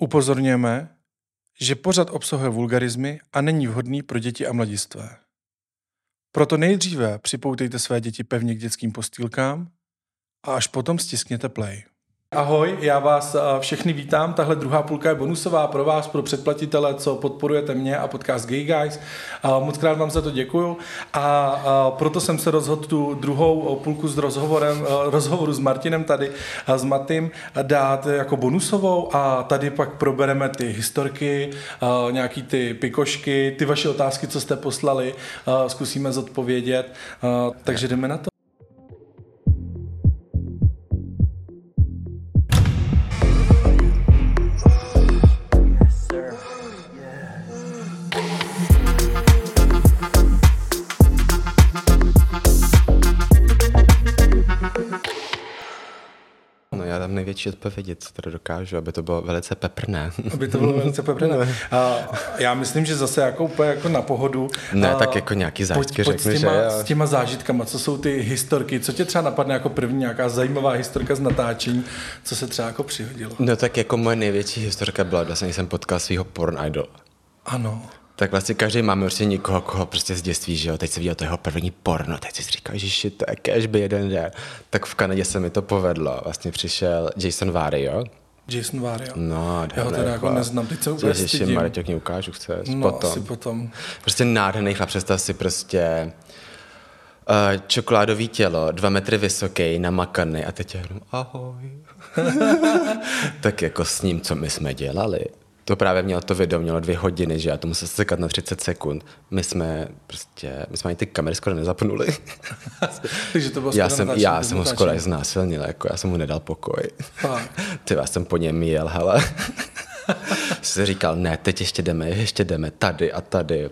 Upozorňujeme, že pořad obsahuje vulgarizmy a není vhodný pro děti a mladistvé. Proto nejdříve připoutejte své děti pevně k dětským postýlkám a až potom stiskněte play. Ahoj, já vás eh, všechny vítám. Tahle druhá půlka je bonusová pro vás, pro předplatitele, co podporujete mě a podcast Gay Guys. Moc krát vám za to děkuju a proto jsem se rozhodl tu druhou půlku s rozhovorem, eh, rozhovoru s Martinem tady a s Matým dát jako bonusovou a tady pak probereme ty historky, eh, nějaký ty pikošky, ty vaše otázky, co jste poslali, zkusíme zodpovědět. Takže jdeme na to. Největší odpovědi, co tady dokážu, aby to bylo velice peprné. Aby to bylo velice peprné. A já myslím, že zase jako úplně jako na pohodu. Ne, a tak jako nějaký zážitky pojď, řekni, s těma, že... S těma zážitkama, co jsou ty historky, co tě třeba napadne jako první nějaká zajímavá historka z natáčení, co se třeba jako přihodilo? No tak jako moje největší historka byla, vlastně jsem potkal svého porn idol. Ano tak vlastně každý máme určitě někoho, koho prostě z dětství, že jo, teď se viděl to jeho první porno, teď si říkal, že to je kež by jeden den. Tak v Kanadě se mi to povedlo, vlastně přišel Jason Vario, Jason Vario. No, Já ho teda jako neznám, teď se úplně Ježiši, stydím. Marek, mě ukážu, chceš, no, potom. asi potom. Prostě nádherný chlap, představ si prostě uh, čokoládový tělo, dva metry vysoký, namakaný a teď jenom ahoj. tak jako s ním, co my jsme dělali, to právě mělo to video, mělo dvě hodiny, že já to musel sekat na 30 sekund. My jsme prostě, my jsme ani ty kamery skoro nezapnuli. Takže to bylo já jsem, já jsem ho skoro znásilnil, jako já jsem mu nedal pokoj. Ty já jsem po něm jel, hele. jsem říkal, ne, teď ještě jdeme, ještě jdeme, tady a tady.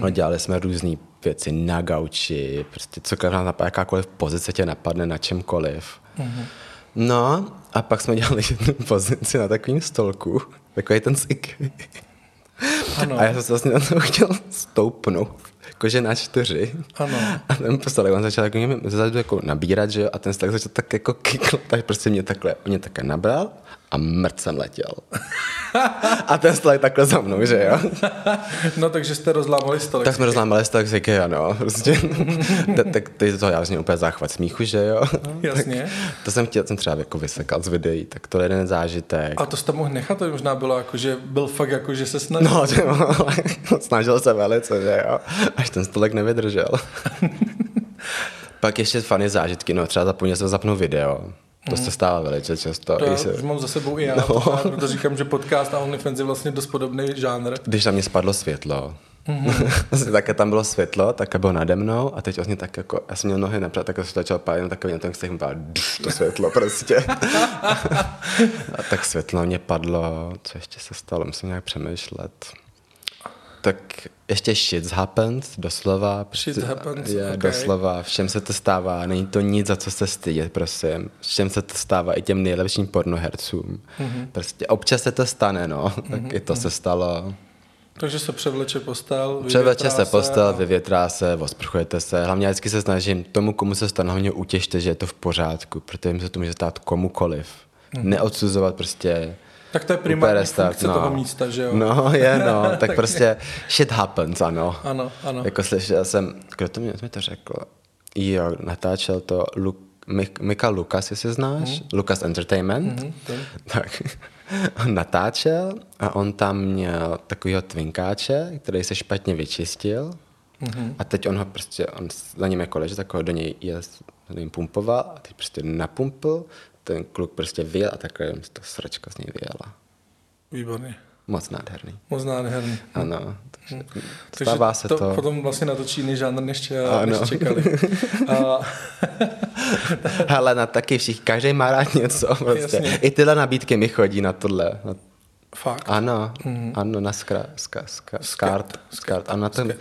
No, dělali jsme různé věci na gauči, prostě cokoliv napadne, jakákoliv pozice tě napadne na čemkoliv. Mm-hmm. No a pak jsme dělali jednu pozici na takovým stolku, takový ten zik. Ano. A já jsem se vlastně na to chtěl stoupnout, jakože na čtyři. Ano. A ten postel, on začal jako, jako nabírat, že jo, a ten tak začal tak jako kikl, tak prostě mě takhle, mě také nabral a mrcem letěl. a ten stolek takhle za mnou, že jo? no takže jste rozlámali stolek. Tak jsme rozlámali stolek, říkají, ano, prostě. tak teď to já vlastně úplně záchvat smíchu, že jo? No, jasně. to jsem chtěl, jsem třeba jako vysekal z videí, tak to je jeden zážitek. A to jste mohl nechat, to možná bylo jako, že byl fakt jako, že se snažil. No, že, snažil se velice, že jo? Až ten stolek nevydržel. Pak ještě fany zážitky, no třeba zapomněl jsem zapnout video to se stává velice často. To já se... už mám za sebou i já, no. proto říkám, že podcast a OnlyFans je vlastně dost podobný žánr. Když na mě spadlo světlo, mm-hmm. tak tam bylo světlo, tak bylo nade mnou a teď vlastně tak jako, já jsem měl nohy napřed, tak se začal pálit, no takový na tom jsem to světlo prostě. a tak světlo mě padlo, co ještě se stalo, musím nějak přemýšlet. Tak ještě shit happens, doslova. Shit happens, je, okay. Doslova, všem se to stává, není to nic, za co se stydět, prosím. Všem se to stává, i těm nejlepším pornohercům. Mm-hmm. Prostě občas se to stane, no, mm-hmm. tak i to mm-hmm. se stalo. Takže se převleče postel, Převleče se postel, a... vyvětrá se, osprchujete se. Hlavně vždycky se snažím tomu, komu se stane, hlavně utěšte, že je to v pořádku, protože se to může stát komukoliv. Mm-hmm. Neodsuzovat prostě tak to je primární funkce no. toho místa, že jo? No, je, no, tak prostě shit happens, ano. Ano, ano. Jako slyšel jsem, kdo to mi to řekl? Jo, natáčel to Lu, Mik, Mika Lukas, jestli znáš, mm. Lukas Entertainment, mm, tak on natáčel a on tam měl takového twinkáče, který se špatně vyčistil mm-hmm. a teď on ho prostě, on za ním jako leží, tak ho do něj je, do něj pumpoval a teď prostě napumpil ten kluk prostě vyjel a takhle to sračka z něj vyjela. Výborně. Moc nádherný. Moc nádherný. Ano. Takže, hmm. Stává takže se to, to. Potom vlastně natočí jiný žánr, než, než čekali. a... Hele, na taky všichni, každý má rád něco. Prostě. I tyhle nabídky mi chodí na tohle. Na... Fakt? Ano, mm-hmm. ano, na skra, ska, ska, skart, skart. A na ten,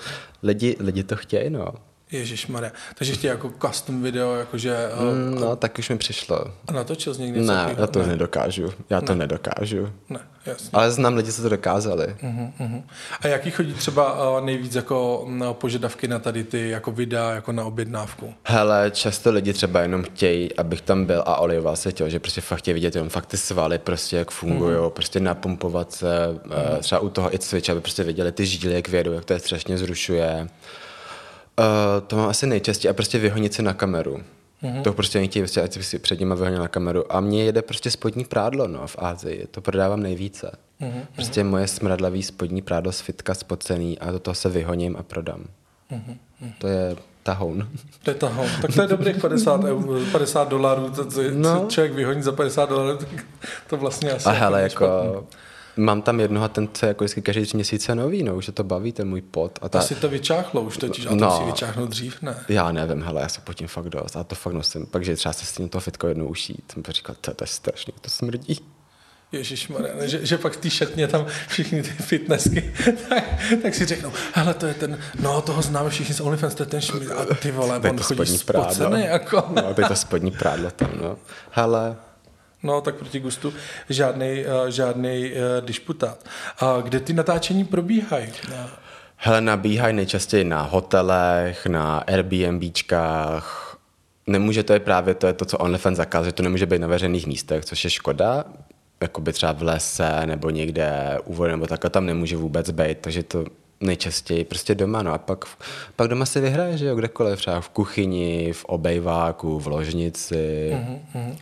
lidi, lidi to chtějí, no. Ježíš Maria. Takže ještě jako custom video, jakože... Mm, no, tak už mi přišlo. A natočil jsi někdy Ne, já to ne. nedokážu. Já to ne. nedokážu. Ne. jasně. Ale znám lidi, co to dokázali. Uh-huh, uh-huh. A jaký chodí třeba uh, nejvíc jako na požadavky na tady ty jako videa, jako na objednávku? Hele, často lidi třeba jenom chtějí, abych tam byl a olivoval se tělo, že prostě fakt chtějí vidět jenom fakt ty svaly, prostě jak fungují, uh-huh. prostě napumpovat se, uh-huh. třeba u toho i cvič, aby prostě viděli ty žíly, jak vědou, jak to je strašně zrušuje. Uh, to mám asi nejčastěji a prostě vyhonit se na kameru. Mm-hmm. To prostě nechtějí, prostě, ať si před nimi vyhonil na kameru. A mně jede prostě spodní prádlo no, v Ázii. To prodávám nejvíce. Mm-hmm. Prostě moje smradlavý spodní prádlo z fitka spocený a do toho se vyhoním a prodám. Mm-hmm. To je tahoun. To je tahoun. Tak to je dobrých 50, 50 dolarů. To, to, no. člověk vyhoní za 50 dolarů, to vlastně asi A hele, jako, jako Mám tam jednoho, ten co jako vždycky každý tři měsíce nový, no, už to baví, ten můj pot. A ta... Asi to vyčáchlo už totiž, a to no, si vyčáhnout dřív, ne? Já nevím, hele, já se potím fakt dost a to fakt nosím. Pak, že třeba se s tím to fitko jednou ušít, jsem říkal, to, to je strašný, to smrdí. Ježíš že, že pak ty šatně tam všichni ty fitnessky, tak, tak si řeknou, hele, to je ten, no toho známe všichni z OnlyFans, to je ten šmír, a ty vole, on chodí spocený, jako. No, to je to spodní prádlo tam, no. Hele, No, tak proti gustu žádný, uh, žádný uh, disputát. A kde ty natáčení probíhají? Hele, nabíhají nejčastěji na hotelech, na Airbnbčkách. Nemůže to je právě to, je to co OnlyFans zakázal, že to nemůže být na veřejných místech, což je škoda. Jakoby třeba v lese nebo někde úvod nebo takhle tam nemůže vůbec být, takže to nejčastěji prostě doma, no a pak, pak doma si vyhraje, že jo, kdekoliv, třeba v kuchyni, v obejváku, v ložnici. Mm-hmm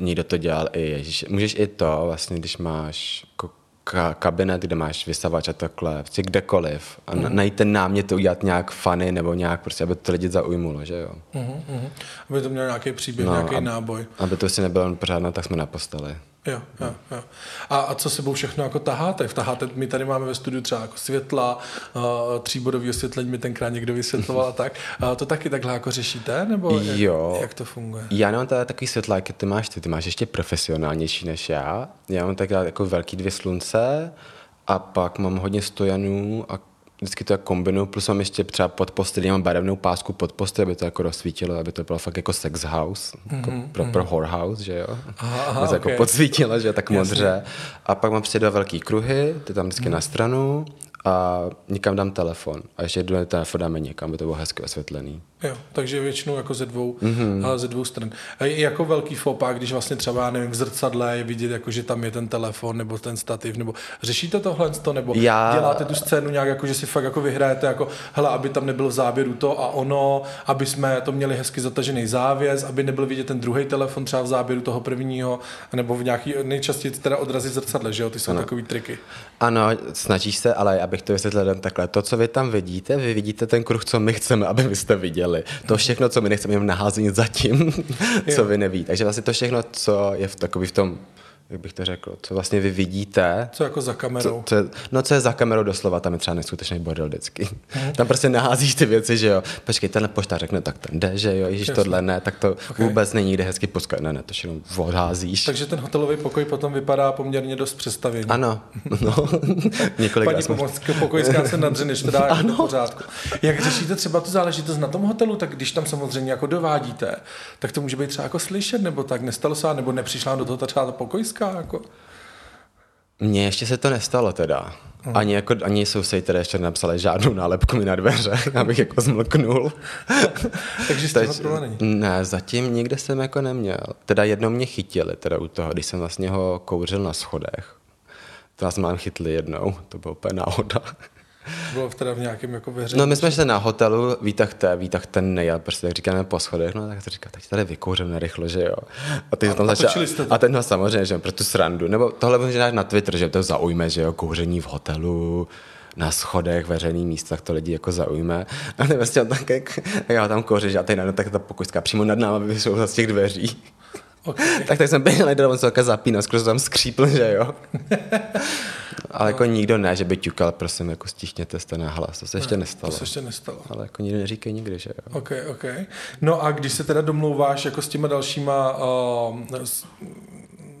někdo to dělal i, ježiš, můžeš i to, vlastně, když máš jako ka- kabinet, kde máš vysavač a takhle, prostě kdekoliv a mm. najít ten námět to udělat nějak funny nebo nějak prostě, aby to lidi zaujmulo, že jo. Mm-hmm. Aby to mělo nějaký příběh, no, nějaký aby, náboj. Aby to si nebylo pořádno, tak jsme na posteli. Jo, jo, jo. A, a co sebou všechno jako taháte? Vtaháte, my tady máme ve studiu třeba jako světla, uh, tříbodový osvětlení mi tenkrát někdo vysvětloval a tak. Uh, to taky takhle jako řešíte? Nebo jo. Jak, jak to funguje? Já nemám tady takový světla, jak ty máš ty. Ty máš ještě profesionálnější než já. Já mám tak jako velký dvě slunce a pak mám hodně stojanů a vždycky to kombinuju, plus mám ještě třeba pod postelí, mám barevnou pásku pod postel, aby to jako rozsvítilo, aby to bylo fakt jako sex house, mm-hmm, jako mhm, pro, mm-hmm. pro whorehouse, že jo. Aha, aha, okay. jako podsvítilo, že tak modře. A pak mám prostě dva velký kruhy, ty tam vždycky mm. na stranu a někam dám telefon. A ještě druhý telefon dáme někam, aby to bylo hezky osvětlený. Jo, takže většinou jako ze dvou, mm-hmm. ze dvou stran. A jako velký fopa, když vlastně třeba, nevím, v zrcadle je vidět, jako, že tam je ten telefon nebo ten stativ, nebo řešíte tohle, nebo Já... děláte tu scénu nějak, jako, že si fakt jako vyhrajete, jako, hele, aby tam nebyl v záběru to a ono, aby jsme to měli hezky zatažený závěs, aby nebyl vidět ten druhý telefon třeba v záběru toho prvního, nebo v nějaký, nejčastěji teda odrazy zrcadle, že jo, ty jsou ano. takový triky. Ano, snažíš se, ale abych to vysvětlil takhle, to, co vy tam vidíte, vy vidíte ten kruh, co my chceme, aby vy jste viděli. To všechno, co my nechceme, jenom naházení zatím, co vy nevíte. Takže vlastně to všechno, co je v takový v tom jak bych to řekl, co vlastně vy vidíte. Co jako za kamerou? Co, co je, no co je za kamerou doslova, tam je třeba neskutečný bordel vždycky. Hmm. Tam prostě naházíš ty věci, že jo. Počkej, tenhle pošta řekne, tak ten jde, že jo, ježíš tohle ne, tak to okay. vůbec není nikde hezky poskat, ne, ne, to všechno odházíš. Takže ten hotelový pokoj potom vypadá poměrně dost přestavěný. Ano, no. Několik Paní jsme... pokojská se nadřeneš, to dá jako ano. pořádku. Jak řešíte třeba tu záležitost na tom hotelu, tak když tam samozřejmě jako dovádíte, tak to může být třeba jako slyšet, nebo tak nestalo se, nebo nepřišla do toho třeba ta pokojská, jako? Mně ještě se to nestalo teda. Hmm. Ani, jako, ani sousedi teda ještě napsali žádnou nálepku mi na dveře, abych jako zmlknul. Takže jste Teď? Ne, zatím nikde jsem jako neměl. Teda jednou mě chytili, teda u toho, když jsem vlastně ho kouřil na schodech. To nás mám chytli jednou, to bylo úplně náhoda. Bylo teda v nějakém jako veřejném... No my jsme šli na hotelu, výtah té, výtah ten nejel, prostě tak říkáme po schodech, no tak to říká, tak tady vykouřím rychle, že jo. A, ty a, tam začal, a ten no samozřejmě, že pro tu srandu, nebo tohle může na Twitter, že to zaujme, že jo, kouření v hotelu, na schodech, veřejných místech, to lidi jako zaujme. A vlastně tak, jak, já tam kouřím, a teď tak ta pokojská přímo nad náma vyšlo z těch dveří. Okay. tak tak jsem běžel najdel, on se zapínal, skoro tam skřípl, že jo. Ale jako nikdo ne, že by ťukal, prosím, jako stichněte jste na hlas. To se ještě ne, nestalo. To se ještě nestalo. Ale jako nikdo neříkej nikdy, že jo. Ok, ok. No a když se teda domlouváš jako s těma dalšíma uh, s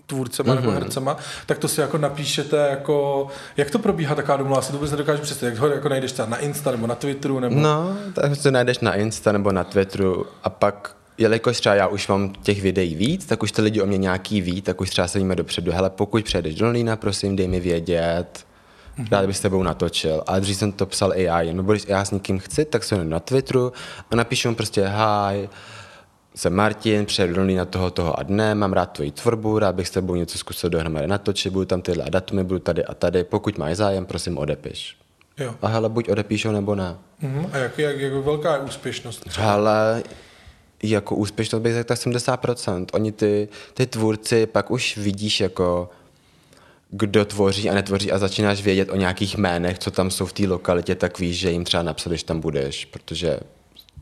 tvůrcema mm-hmm. nebo mhm. hercema, tak to si jako napíšete jako, jak to probíhá taková domluva, si to vůbec nedokážu představit, jak ho jako najdeš třeba na Insta nebo na Twitteru nebo... No, tak se najdeš na Insta nebo na Twitteru a pak jelikož třeba já už mám těch videí víc, tak už ty lidi o mě nějaký ví, tak už třeba se víme dopředu. Hele, pokud přejdeš do Londýna, prosím, dej mi vědět, mm-hmm. rád bych s tebou natočil. Ale dřív jsem to psal AI, nebo když já s někým chci, tak se na Twitteru a napíšu mu prostě hi, jsem Martin, přijedu do Londýna toho, toho a dne, mám rád tvoji tvorbu, rád bych s tebou něco zkusil dohromady natočit, budu tam tyhle datumy, budu tady a tady, pokud máš zájem, prosím odepiš. Jo. A hele, buď odepíšou, nebo ne. Mm-hmm. A jak, jak, jak velká je úspěšnost? Hele, jako úspěšnost bych řekl tak 70%. Oni ty, ty tvůrci pak už vidíš jako kdo tvoří a netvoří a začínáš vědět o nějakých jménech, co tam jsou v té lokalitě, tak víš, že jim třeba napsat, když tam budeš, protože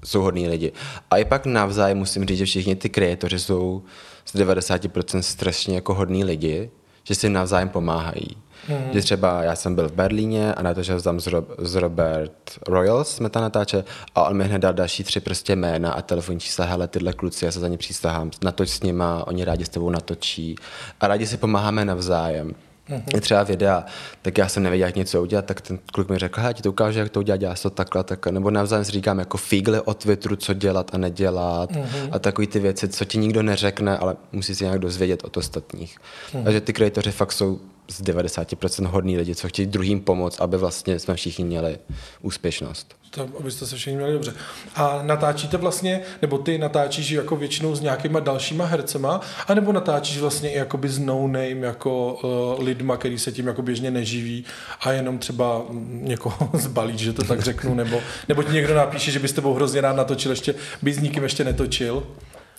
jsou hodní lidi. A i pak navzájem musím říct, že všichni ty kreatoři jsou z 90% strašně jako hodní lidi, že si navzájem pomáhají. Mm. Že třeba já jsem byl v Berlíně a natočil tam z, Rob, z Robert Royals, jsme tam natáče, a on mi hned dal další tři prostě jména a telefonní čísla, hele, tyhle kluci, já se za ně přísahám, natoč s nima, oni rádi s tebou natočí a rádi si pomáháme navzájem. Mm-hmm. třeba videa, tak já jsem nevěděl, jak něco udělat, tak ten kluk mi řekl, já ti to ukážu, jak to udělat, dělá to takhle, tak, nebo navzájem si říkám jako figle o Twitteru, co dělat a nedělat mm-hmm. a takový ty věci, co ti nikdo neřekne, ale musí si nějak dozvědět od ostatních. Mm-hmm. Takže ty kreatoři fakt jsou z 90% hodní lidi, co chtějí druhým pomoct, aby vlastně jsme všichni měli úspěšnost. To, abyste se všichni měli dobře. A natáčíte vlastně, nebo ty natáčíš jako většinou s nějakýma dalšíma hercema, anebo natáčíš vlastně i jakoby s no name, jako uh, lidma, který se tím jako běžně neživí a jenom třeba někoho zbalí, že to tak řeknu, nebo, nebo ti někdo napíše, že by s tebou hrozně rád natočil, ještě by s nikým ještě netočil.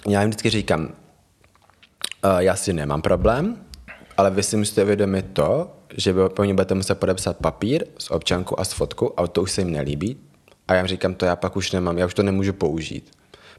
Já jim vždycky říkám, uh, já si nemám problém, ale vy si musíte vědomit to, že vy po ní budete muset podepsat papír s občankou a s fotkou a to už se jim nelíbí. A já jim říkám, to já pak už nemám, já už to nemůžu použít.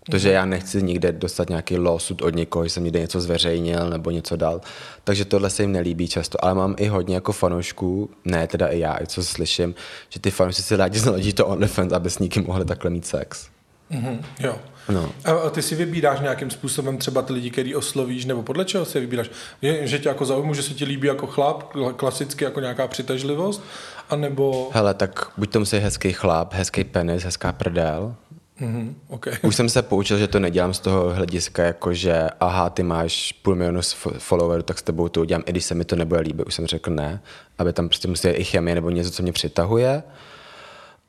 Protože já nechci nikde dostat nějaký lawsuit od někoho, že jsem někde něco zveřejnil nebo něco dal. Takže tohle se jim nelíbí často. Ale mám i hodně jako fanoušků, ne teda i já, i co slyším, že ty fanoušci si rádi založí to OnlyFans, aby s někým mohli takhle mít sex. Mm-hmm, jo. No. A ty si vybíráš nějakým způsobem třeba ty lidi, který oslovíš, nebo podle čeho si je vybíráš? Je, že tě jako zaujmu, že se ti líbí jako chlap, klasicky jako nějaká přitažlivost, anebo... Hele, tak buď to musí hezký chlap, hezký penis, hezká prdel, Mm-hmm, okay. Už jsem se poučil, že to nedělám z toho hlediska, jako že aha, ty máš půl milionu followerů, tak s tebou to udělám, i když se mi to nebude líbit. Už jsem řekl ne, aby tam prostě musí i chemie nebo něco, co mě přitahuje.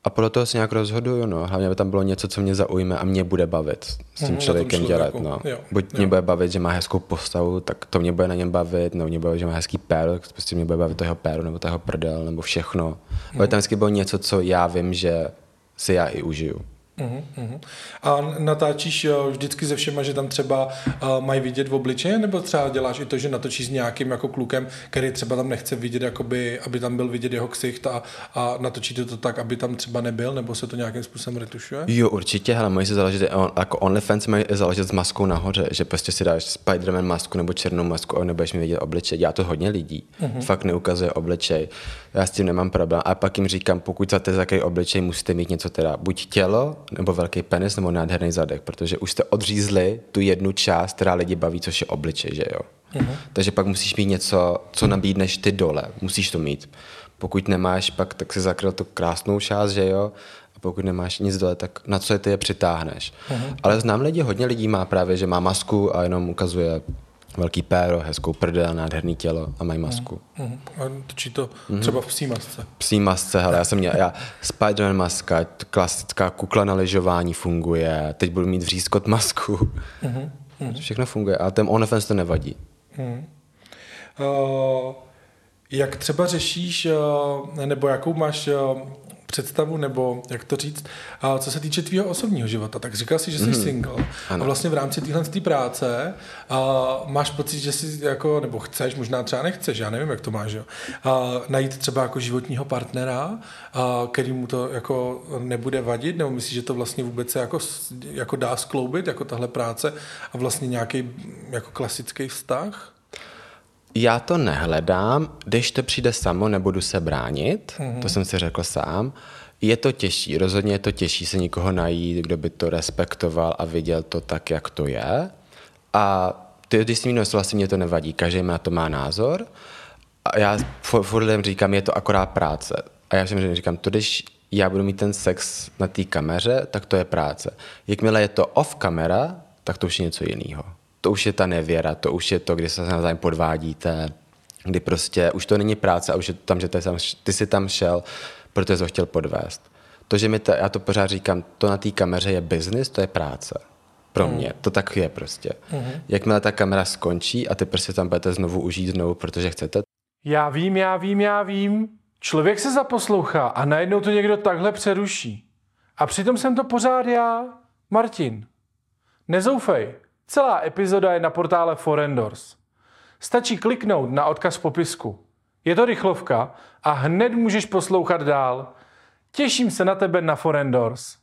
A podle toho se nějak rozhoduju, no. Hlavně by tam bylo něco, co mě zaujme a mě bude bavit s tím mm, člověkem dělat, no. Jo, Buď jo. mě bude bavit, že má hezkou postavu, tak to mě bude na něm bavit, nebo mě bude, že má hezký péro, tak prostě mě bude bavit toho péro, nebo toho prdel, nebo všechno. Mm. Ale tam vždycky bylo něco, co já vím, že si já i užiju. Uh-huh, A natáčíš vždycky se všema, že tam třeba uh, mají vidět v obličeji, nebo třeba děláš i to, že natočíš s nějakým jako klukem, který třeba tam nechce vidět, jakoby, aby tam byl vidět jeho ksicht a, a natočíte to tak, aby tam třeba nebyl, nebo se to nějakým způsobem retušuje? Jo, určitě, ale mají se založit, on, jako OnlyFans mají založit s maskou nahoře, že prostě si dáš Spider-Man masku nebo černou masku a nebudeš mi vidět obličej. Já to hodně lidí. Uh-huh. Fakt neukazuje obličej. Já s tím nemám problém. A pak jim říkám, pokud chcete za obličej, musíte mít něco teda buď tělo, nebo velký penis, nebo nádherný zadek, protože už jste odřízli tu jednu část, která lidi baví, což je obličej, že jo. Uh-huh. Takže pak musíš mít něco, co nabídneš ty dole. Musíš to mít. Pokud nemáš, pak tak si zakryl tu krásnou část, že jo. A pokud nemáš nic dole, tak na co je ty je přitáhneš. Uh-huh. Ale znám lidi, hodně lidí má právě, že má masku a jenom ukazuje velký péro, hezkou prdel, nádherný tělo a mají masku. Mm, mm. A točí to mm. třeba v psí masce. Psí masce, hele, já jsem měl, já, Spider-Man maska, klasická kukla na lyžování funguje, teď budu mít vřízkot masku. Mm. Mm. Všechno funguje, ale ten OnlyFans to nevadí. Mm. Uh, jak třeba řešíš, uh, nebo jakou máš uh, představu, nebo jak to říct, a co se týče tvého osobního života, tak říkal jsi, že jsi mm. single ano. a vlastně v rámci téhle práce a máš pocit, že jsi jako, nebo chceš, možná třeba nechceš, já nevím, jak to máš, jo, a najít třeba jako životního partnera, a který mu to jako nebude vadit, nebo myslíš, že to vlastně vůbec se jako, jako dá skloubit, jako tahle práce a vlastně nějaký jako klasický vztah? Já to nehledám, když to přijde samo, nebudu se bránit, mm-hmm. to jsem si řekl sám. Je to těžší, rozhodně je to těžší se někoho najít, kdo by to respektoval a viděl to tak, jak to je. A ty, když s ním vlastně mě to nevadí, každý na to má názor. A já furt lidem říkám, je to akorát práce. A já všem říkám, to když já budu mít ten sex na té kameře, tak to je práce. Jakmile je to off kamera, tak to už je něco jiného. To už je ta nevěra, to už je to, kdy se navzájem podvádíte, kdy prostě už to není práce a už je to tam, že ty, ty jsi tam šel, protože jsi ho chtěl podvést. To, že mi to, já to pořád říkám, to na té kameře je business, to je práce. Pro mm. mě. To tak je prostě. Mm. Jakmile ta kamera skončí a ty prostě tam budete znovu užít znovu, protože chcete. Já vím, já vím, já vím. Člověk se zaposlouchá a najednou to někdo takhle přeruší. A přitom jsem to pořád já, Martin. Nezoufej. Celá epizoda je na portále Forendors. Stačí kliknout na odkaz v popisku. Je to rychlovka a hned můžeš poslouchat dál. Těším se na tebe na Forendors.